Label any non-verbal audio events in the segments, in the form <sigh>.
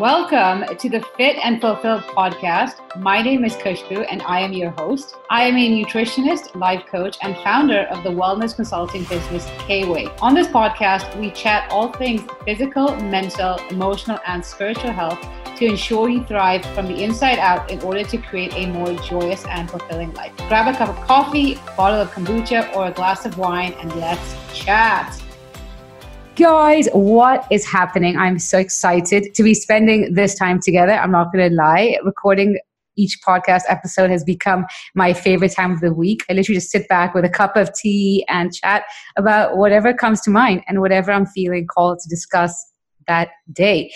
Welcome to the Fit and Fulfilled podcast. My name is Khushbu and I am your host. I am a nutritionist, life coach, and founder of the wellness consulting business K-Weigh. On this podcast, we chat all things physical, mental, emotional, and spiritual health to ensure you thrive from the inside out in order to create a more joyous and fulfilling life. Grab a cup of coffee, a bottle of kombucha, or a glass of wine, and let's chat. Guys, what is happening? I'm so excited to be spending this time together. I'm not going to lie. Recording each podcast episode has become my favorite time of the week. I literally just sit back with a cup of tea and chat about whatever comes to mind and whatever I'm feeling called to discuss that day.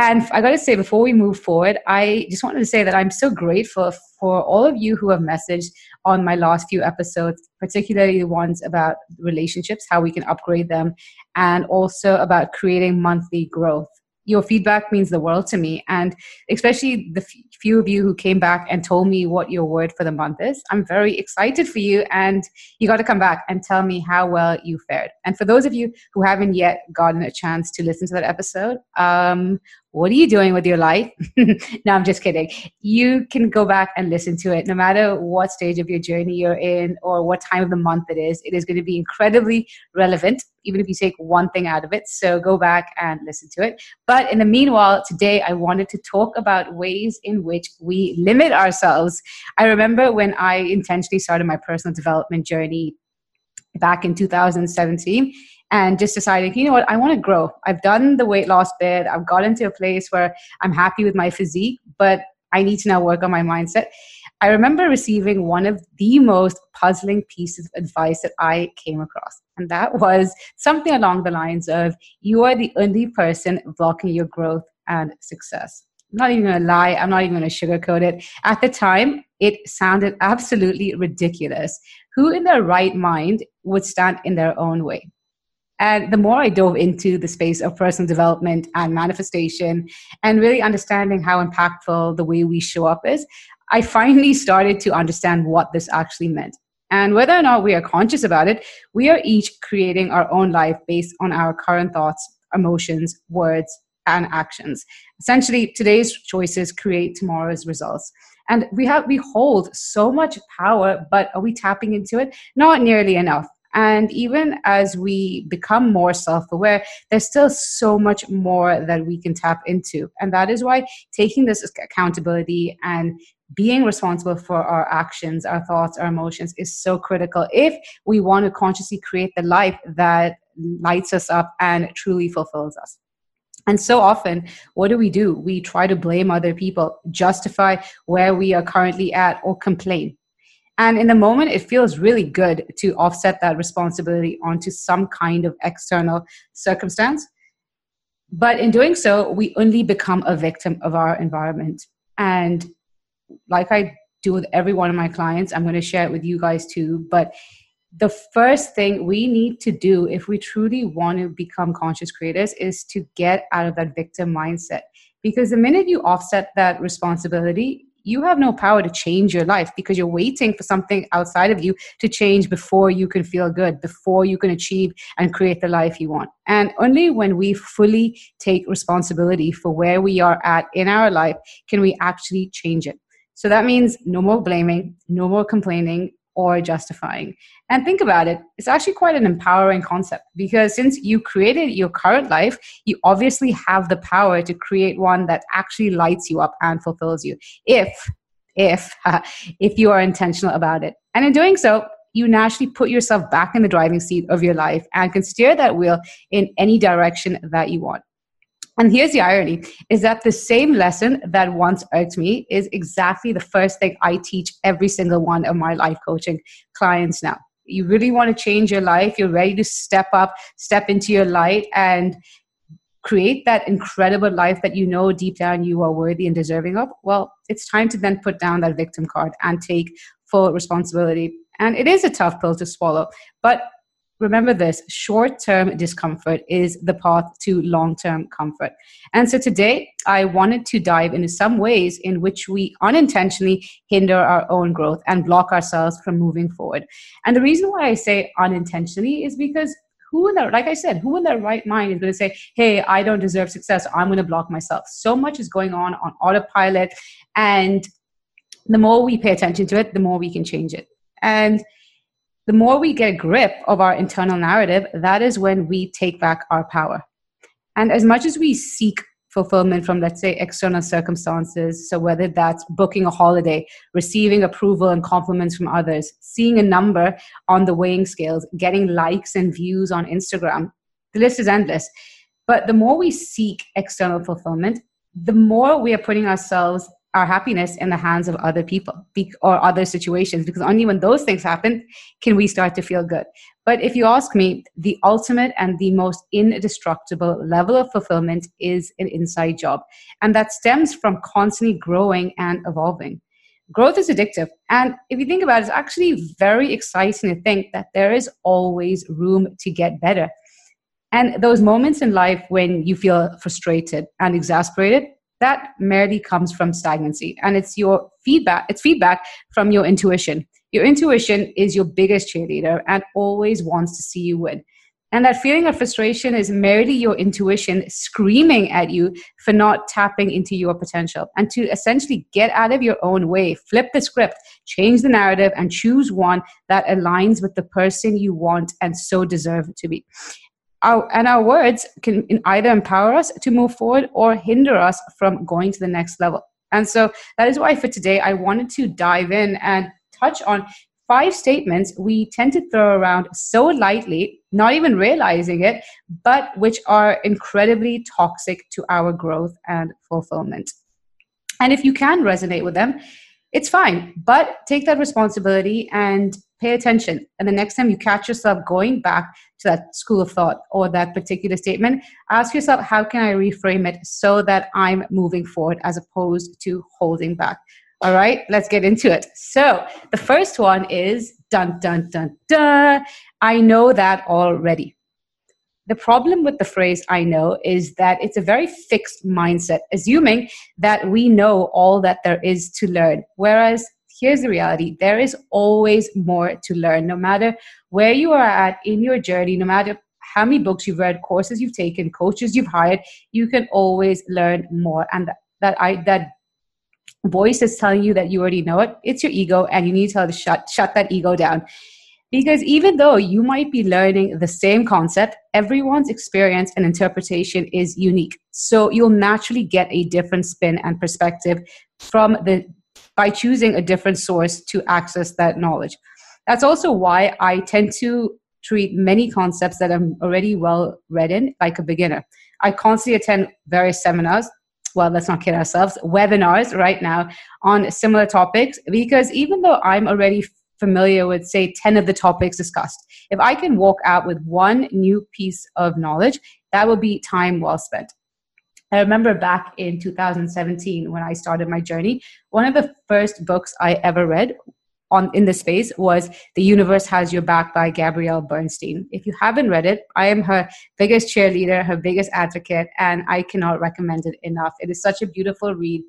And I got to say, before we move forward, I just wanted to say that I'm so grateful for all of you who have messaged on my last few episodes, particularly the ones about relationships, how we can upgrade them, and also about creating monthly growth. Your feedback means the world to me and especially the f- few of you who came back and told me what your word for the month is i'm very excited for you and you got to come back and tell me how well you fared. And for those of you who haven't yet gotten a chance to listen to that episode um, what are you doing with your life? <laughs> no, I'm just kidding. You can go back and listen to it no matter what stage of your journey you're in or what time of the month it is. It is going to be incredibly relevant, even if you take one thing out of it. So go back and listen to it. But in the meanwhile, today I wanted to talk about ways in which we limit ourselves. I remember when I intentionally started my personal development journey back in 2017 and just deciding, you know what, I want to grow. I've done the weight loss bit. I've gotten to a place where I'm happy with my physique, but I need to now work on my mindset. I remember receiving one of the most puzzling pieces of advice that I came across. And that was something along the lines of you are the only person blocking your growth and success. I'm not even going to lie, I'm not even going to sugarcoat it. At the time, it sounded absolutely ridiculous. Who in their right mind would stand in their own way? And the more I dove into the space of personal development and manifestation and really understanding how impactful the way we show up is, I finally started to understand what this actually meant. And whether or not we are conscious about it, we are each creating our own life based on our current thoughts, emotions, words, and actions. Essentially, today's choices create tomorrow's results. And we have we hold so much power, but are we tapping into it? Not nearly enough. And even as we become more self aware, there's still so much more that we can tap into. And that is why taking this accountability and being responsible for our actions, our thoughts, our emotions is so critical if we want to consciously create the life that lights us up and truly fulfills us. And so often, what do we do? We try to blame other people, justify where we are currently at, or complain. And in the moment, it feels really good to offset that responsibility onto some kind of external circumstance. But in doing so, we only become a victim of our environment. And like I do with every one of my clients, I'm going to share it with you guys too. But the first thing we need to do if we truly want to become conscious creators is to get out of that victim mindset. Because the minute you offset that responsibility, you have no power to change your life because you're waiting for something outside of you to change before you can feel good, before you can achieve and create the life you want. And only when we fully take responsibility for where we are at in our life can we actually change it. So that means no more blaming, no more complaining, or justifying. And think about it, it's actually quite an empowering concept because since you created your current life, you obviously have the power to create one that actually lights you up and fulfills you. If, if, <laughs> if you are intentional about it. And in doing so, you naturally put yourself back in the driving seat of your life and can steer that wheel in any direction that you want. And here's the irony is that the same lesson that once irked me is exactly the first thing I teach every single one of my life coaching clients now. You really want to change your life, you're ready to step up, step into your light, and create that incredible life that you know deep down you are worthy and deserving of. Well, it's time to then put down that victim card and take full responsibility. And it is a tough pill to swallow, but remember this short term discomfort is the path to long term comfort. And so today, I wanted to dive into some ways in which we unintentionally hinder our own growth and block ourselves from moving forward. And the reason why I say unintentionally is because who in their, like I said, who in their right mind is going to say, hey, I don't deserve success. I'm going to block myself. So much is going on on autopilot. And the more we pay attention to it, the more we can change it. And the more we get a grip of our internal narrative, that is when we take back our power. And as much as we seek fulfillment from, let's say, external circumstances. So, whether that's booking a holiday, receiving approval and compliments from others, seeing a number on the weighing scales, getting likes and views on Instagram, the list is endless. But the more we seek external fulfillment, the more we are putting ourselves our happiness in the hands of other people or other situations because only when those things happen can we start to feel good. But if you ask me the ultimate and the most indestructible level of fulfillment is an inside job. And that stems from constantly growing and evolving. Growth is addictive. And if you think about it it's actually very exciting to think that there is always room to get better. And those moments in life when you feel frustrated and exasperated that merely comes from stagnancy and it's your feedback it's feedback from your intuition. Your intuition is your biggest cheerleader and always wants to see you win. And that feeling of frustration is merely your intuition screaming at you for not tapping into your potential. And to essentially get out of your own way flip the script change the narrative and choose one that aligns with the person you want and so deserve to be our, and our words can either empower us to move forward or hinder us from going to the next level. And so that is why for today I wanted to dive in and touch on five statements we tend to throw around so lightly, not even realizing it, but which are incredibly toxic to our growth and fulfillment. And if you can resonate with them, it's fine, but take that responsibility and pay attention. And the next time you catch yourself going back to that school of thought or that particular statement, ask yourself, how can I reframe it so that I'm moving forward as opposed to holding back? All right, let's get into it. So the first one is dun, dun, dun, dun. I know that already. The problem with the phrase I know is that it's a very fixed mindset, assuming that we know all that there is to learn. Whereas here's the reality there is always more to learn, no matter where you are at in your journey, no matter how many books you've read, courses you've taken, coaches you've hired, you can always learn more. And that, that I that voice is telling you that you already know it, it's your ego, and you need to, to shut shut that ego down. Because even though you might be learning the same concept, everyone's experience and interpretation is unique. So you'll naturally get a different spin and perspective from the by choosing a different source to access that knowledge. That's also why I tend to treat many concepts that I'm already well read in like a beginner. I constantly attend various seminars. Well, let's not kid ourselves, webinars right now on similar topics because even though I'm already familiar with, say, 10 of the topics discussed, if I can walk out with one new piece of knowledge, that will be time well spent. I remember back in 2017 when I started my journey, one of the first books I ever read on in the space was The Universe Has Your Back by Gabrielle Bernstein. If you haven't read it, I am her biggest cheerleader, her biggest advocate, and I cannot recommend it enough. It is such a beautiful read,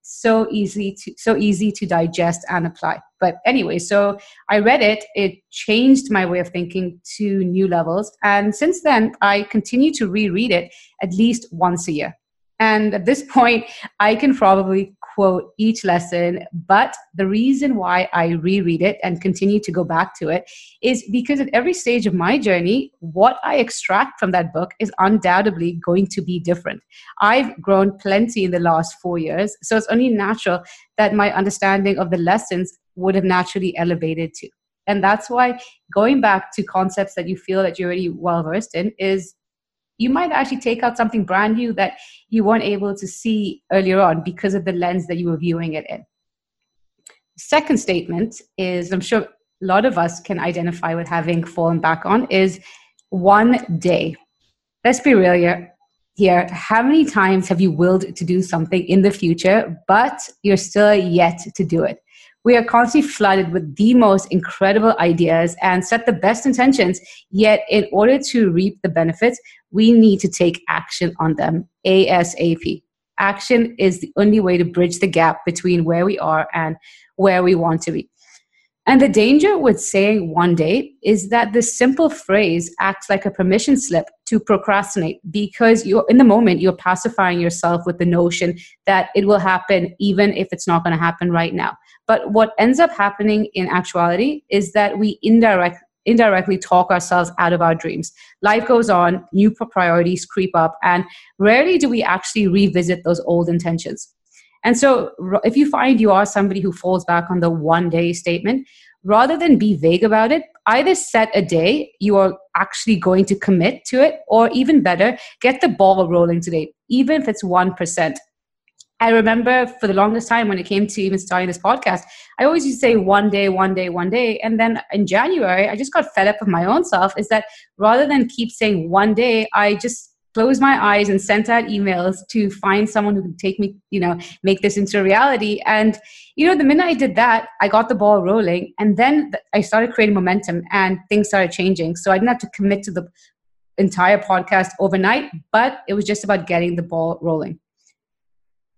so easy to so easy to digest and apply. But anyway, so I read it, it changed my way of thinking to new levels, and since then I continue to reread it at least once a year. And at this point, I can probably quote each lesson, but the reason why I reread it and continue to go back to it is because at every stage of my journey, what I extract from that book is undoubtedly going to be different. I've grown plenty in the last four years, so it's only natural that my understanding of the lessons would have naturally elevated too. And that's why going back to concepts that you feel that you're already well versed in is you might actually take out something brand new that you weren't able to see earlier on because of the lens that you were viewing it in. Second statement is I'm sure a lot of us can identify with having fallen back on is one day. Let's be real here. Here, how many times have you willed to do something in the future, but you're still yet to do it? We are constantly flooded with the most incredible ideas and set the best intentions. Yet, in order to reap the benefits, we need to take action on them ASAP. Action is the only way to bridge the gap between where we are and where we want to be. And the danger with saying one day is that this simple phrase acts like a permission slip to procrastinate because you're in the moment, you're pacifying yourself with the notion that it will happen even if it's not going to happen right now. But what ends up happening in actuality is that we indirect, indirectly talk ourselves out of our dreams. Life goes on, new priorities creep up, and rarely do we actually revisit those old intentions. And so, if you find you are somebody who falls back on the one day statement, rather than be vague about it, either set a day you are actually going to commit to it, or even better, get the ball rolling today, even if it's 1%. I remember for the longest time when it came to even starting this podcast, I always used to say one day, one day, one day. And then in January, I just got fed up with my own self. Is that rather than keep saying one day, I just closed my eyes and sent out emails to find someone who could take me, you know, make this into a reality. And, you know, the minute I did that, I got the ball rolling. And then I started creating momentum and things started changing. So I didn't have to commit to the entire podcast overnight, but it was just about getting the ball rolling.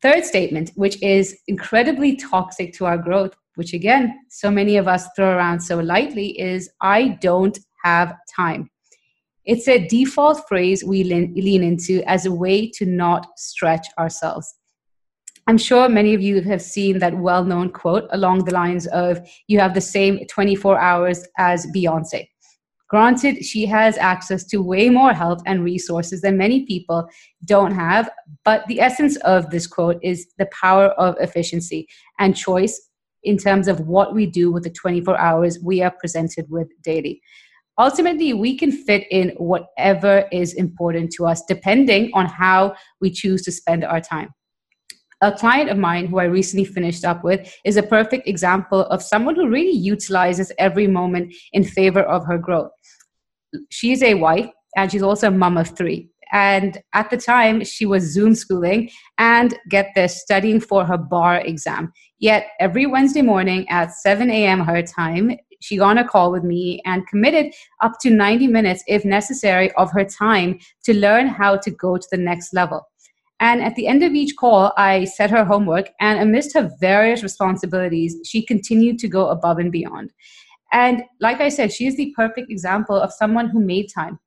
Third statement, which is incredibly toxic to our growth, which again, so many of us throw around so lightly, is I don't have time. It's a default phrase we lean into as a way to not stretch ourselves. I'm sure many of you have seen that well known quote along the lines of, You have the same 24 hours as Beyonce. Granted, she has access to way more help and resources than many people don't have, but the essence of this quote is the power of efficiency and choice in terms of what we do with the 24 hours we are presented with daily ultimately we can fit in whatever is important to us depending on how we choose to spend our time a client of mine who I recently finished up with is a perfect example of someone who really utilizes every moment in favor of her growth. She's a wife and she's also a mom of three. And at the time, she was Zoom schooling and get this, studying for her bar exam. Yet every Wednesday morning at 7 a.m. her time, she got on a call with me and committed up to 90 minutes, if necessary, of her time to learn how to go to the next level. And at the end of each call, I set her homework, and amidst her various responsibilities, she continued to go above and beyond. And like I said, she is the perfect example of someone who made time.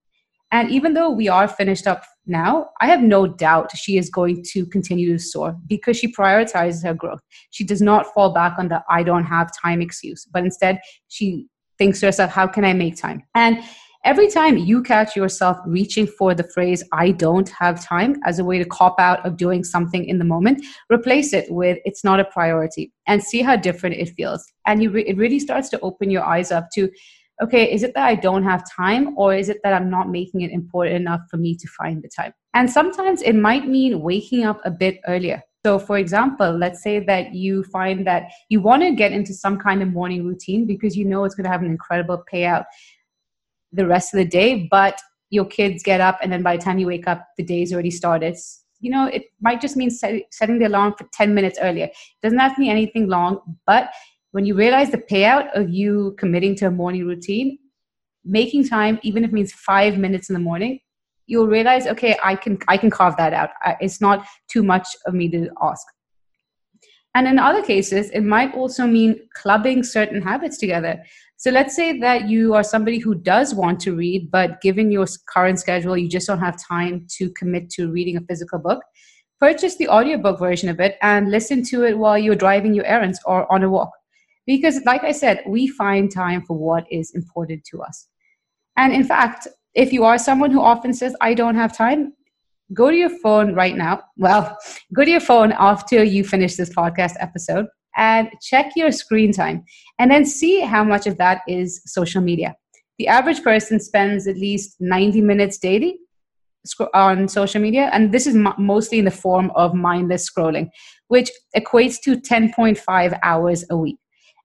And even though we are finished up now, I have no doubt she is going to continue to soar because she prioritizes her growth. She does not fall back on the I don't have time excuse, but instead she thinks to herself, how can I make time? And every time you catch yourself reaching for the phrase, I don't have time, as a way to cop out of doing something in the moment, replace it with, it's not a priority, and see how different it feels. And you re- it really starts to open your eyes up to okay, is it that I don't have time or is it that I'm not making it important enough for me to find the time? And sometimes it might mean waking up a bit earlier. So, for example, let's say that you find that you want to get into some kind of morning routine because you know it's going to have an incredible payout the rest of the day, but your kids get up and then by the time you wake up, the day's already started. You know, it might just mean set, setting the alarm for 10 minutes earlier. It doesn't have to be anything long, but when you realize the payout of you committing to a morning routine, making time, even if it means five minutes in the morning, you'll realize, okay, I can I can carve that out. It's not too much of me to ask. And in other cases, it might also mean clubbing certain habits together. So let's say that you are somebody who does want to read, but given your current schedule, you just don't have time to commit to reading a physical book. Purchase the audiobook version of it and listen to it while you're driving your errands or on a walk. Because, like I said, we find time for what is important to us. And in fact, if you are someone who often says, I don't have time, go to your phone right now. Well, <laughs> go to your phone after you finish this podcast episode and check your screen time and then see how much of that is social media. The average person spends at least 90 minutes daily on social media, and this is mostly in the form of mindless scrolling, which equates to 10.5 hours a week.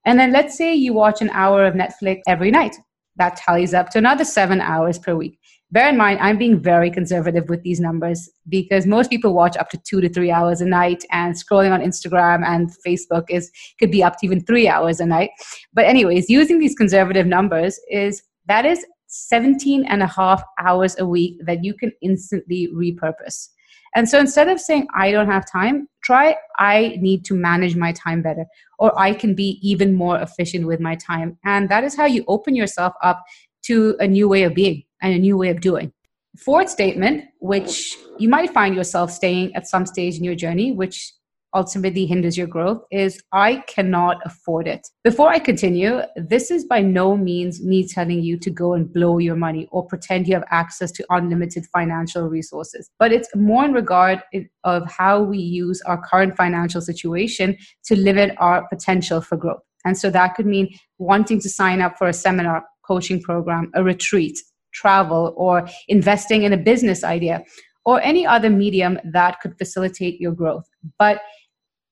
And then let's say you watch an hour of Netflix every night. That tallies up to another seven hours per week. Bear in mind, I'm being very conservative with these numbers because most people watch up to two to three hours a night, and scrolling on Instagram and Facebook is could be up to even three hours a night. But anyways, using these conservative numbers is that is 17 and a half hours a week that you can instantly repurpose. And so instead of saying, I don't have time, try, I need to manage my time better, or I can be even more efficient with my time. And that is how you open yourself up to a new way of being and a new way of doing. Fourth statement, which you might find yourself staying at some stage in your journey, which ultimately hinders your growth is I cannot afford it. Before I continue, this is by no means me telling you to go and blow your money or pretend you have access to unlimited financial resources, but it's more in regard of how we use our current financial situation to limit our potential for growth. And so that could mean wanting to sign up for a seminar, coaching program, a retreat, travel, or investing in a business idea or any other medium that could facilitate your growth. But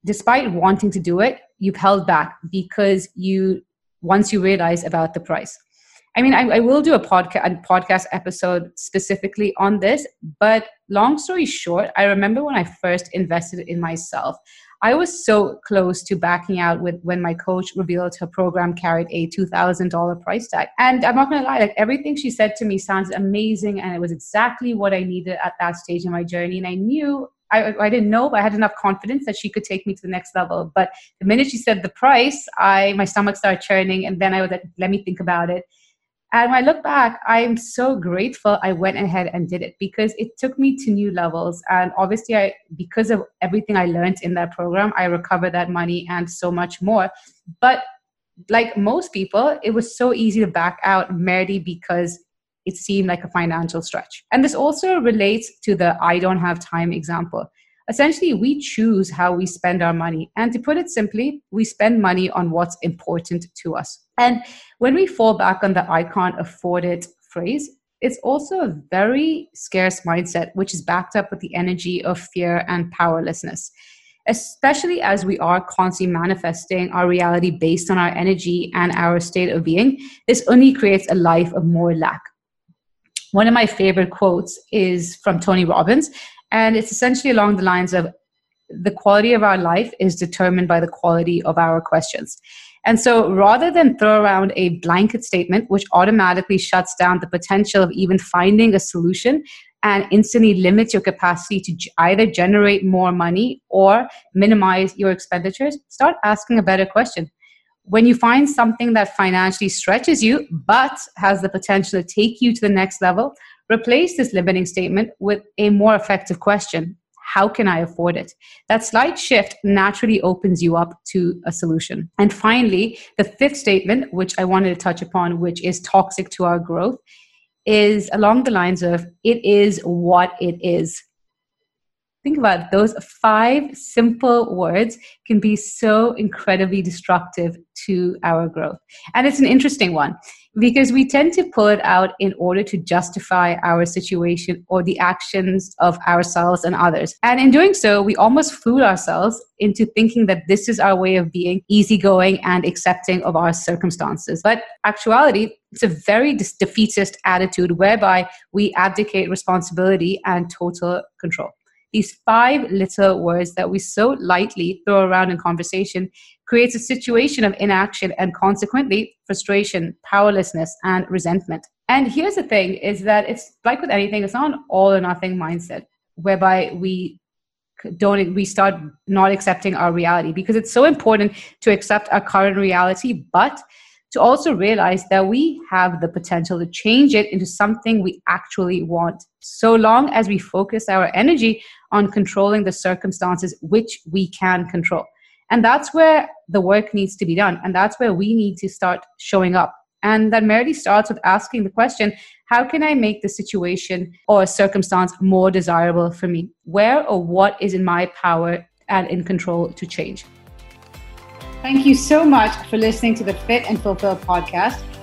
despite wanting to do it, you've held back because you once you realize about the price. I mean, I, I will do a podcast, a podcast episode specifically on this, but long story short, I remember when I first invested in myself, I was so close to backing out with when my coach revealed her program carried a $2,000 price tag. And I'm not to lie, like everything she said to me sounds amazing. And it was exactly what I needed at that stage in my journey. And I knew I, I didn't know, but I had enough confidence that she could take me to the next level. But the minute she said the price, I my stomach started churning, and then I was like, "Let me think about it." And when I look back, I'm so grateful I went ahead and did it because it took me to new levels. And obviously, I because of everything I learned in that program, I recovered that money and so much more. But like most people, it was so easy to back out merely because it seemed like a financial stretch. And this also relates to the I don't have time example. Essentially, we choose how we spend our money. And to put it simply, we spend money on what's important to us. And when we fall back on the I can't afford it phrase, it's also a very scarce mindset, which is backed up with the energy of fear and powerlessness. Especially as we are constantly manifesting our reality based on our energy and our state of being, this only creates a life of more lack. One of my favorite quotes is from Tony Robbins, and it's essentially along the lines of the quality of our life is determined by the quality of our questions. And so rather than throw around a blanket statement, which automatically shuts down the potential of even finding a solution and instantly limits your capacity to either generate more money or minimize your expenditures, start asking a better question when you find something that financially stretches you but has the potential to take you to the next level, replace this limiting statement with a more effective question How can I afford it? That slight shift naturally opens you up to a solution. And finally, the fifth statement, which I wanted to touch upon, which is toxic to our growth, is along the lines of It is what it is. Think about it. those five simple words can be so incredibly destructive to our growth. And it's an interesting one because we tend to pull it out in order to justify our situation or the actions of ourselves and others. And in doing so, we almost fool ourselves into thinking that this is our way of being easygoing and accepting of our circumstances. But actuality, it's a very defeatist attitude whereby we abdicate responsibility and total control these five little words that we so lightly throw around in conversation creates a situation of inaction and consequently frustration, powerlessness, and resentment. And here's the thing is that it's like with anything, it's not an all or nothing mindset whereby we don't we start not accepting our reality because it's so important to accept our current reality but to also realize that we have the potential to change it into something we actually want, so long as we focus our energy on controlling the circumstances which we can control. And that's where the work needs to be done. And that's where we need to start showing up. And that merely starts with asking the question how can I make the situation or circumstance more desirable for me? Where or what is in my power and in control to change? Thank you so much for listening to the Fit and Fulfill podcast.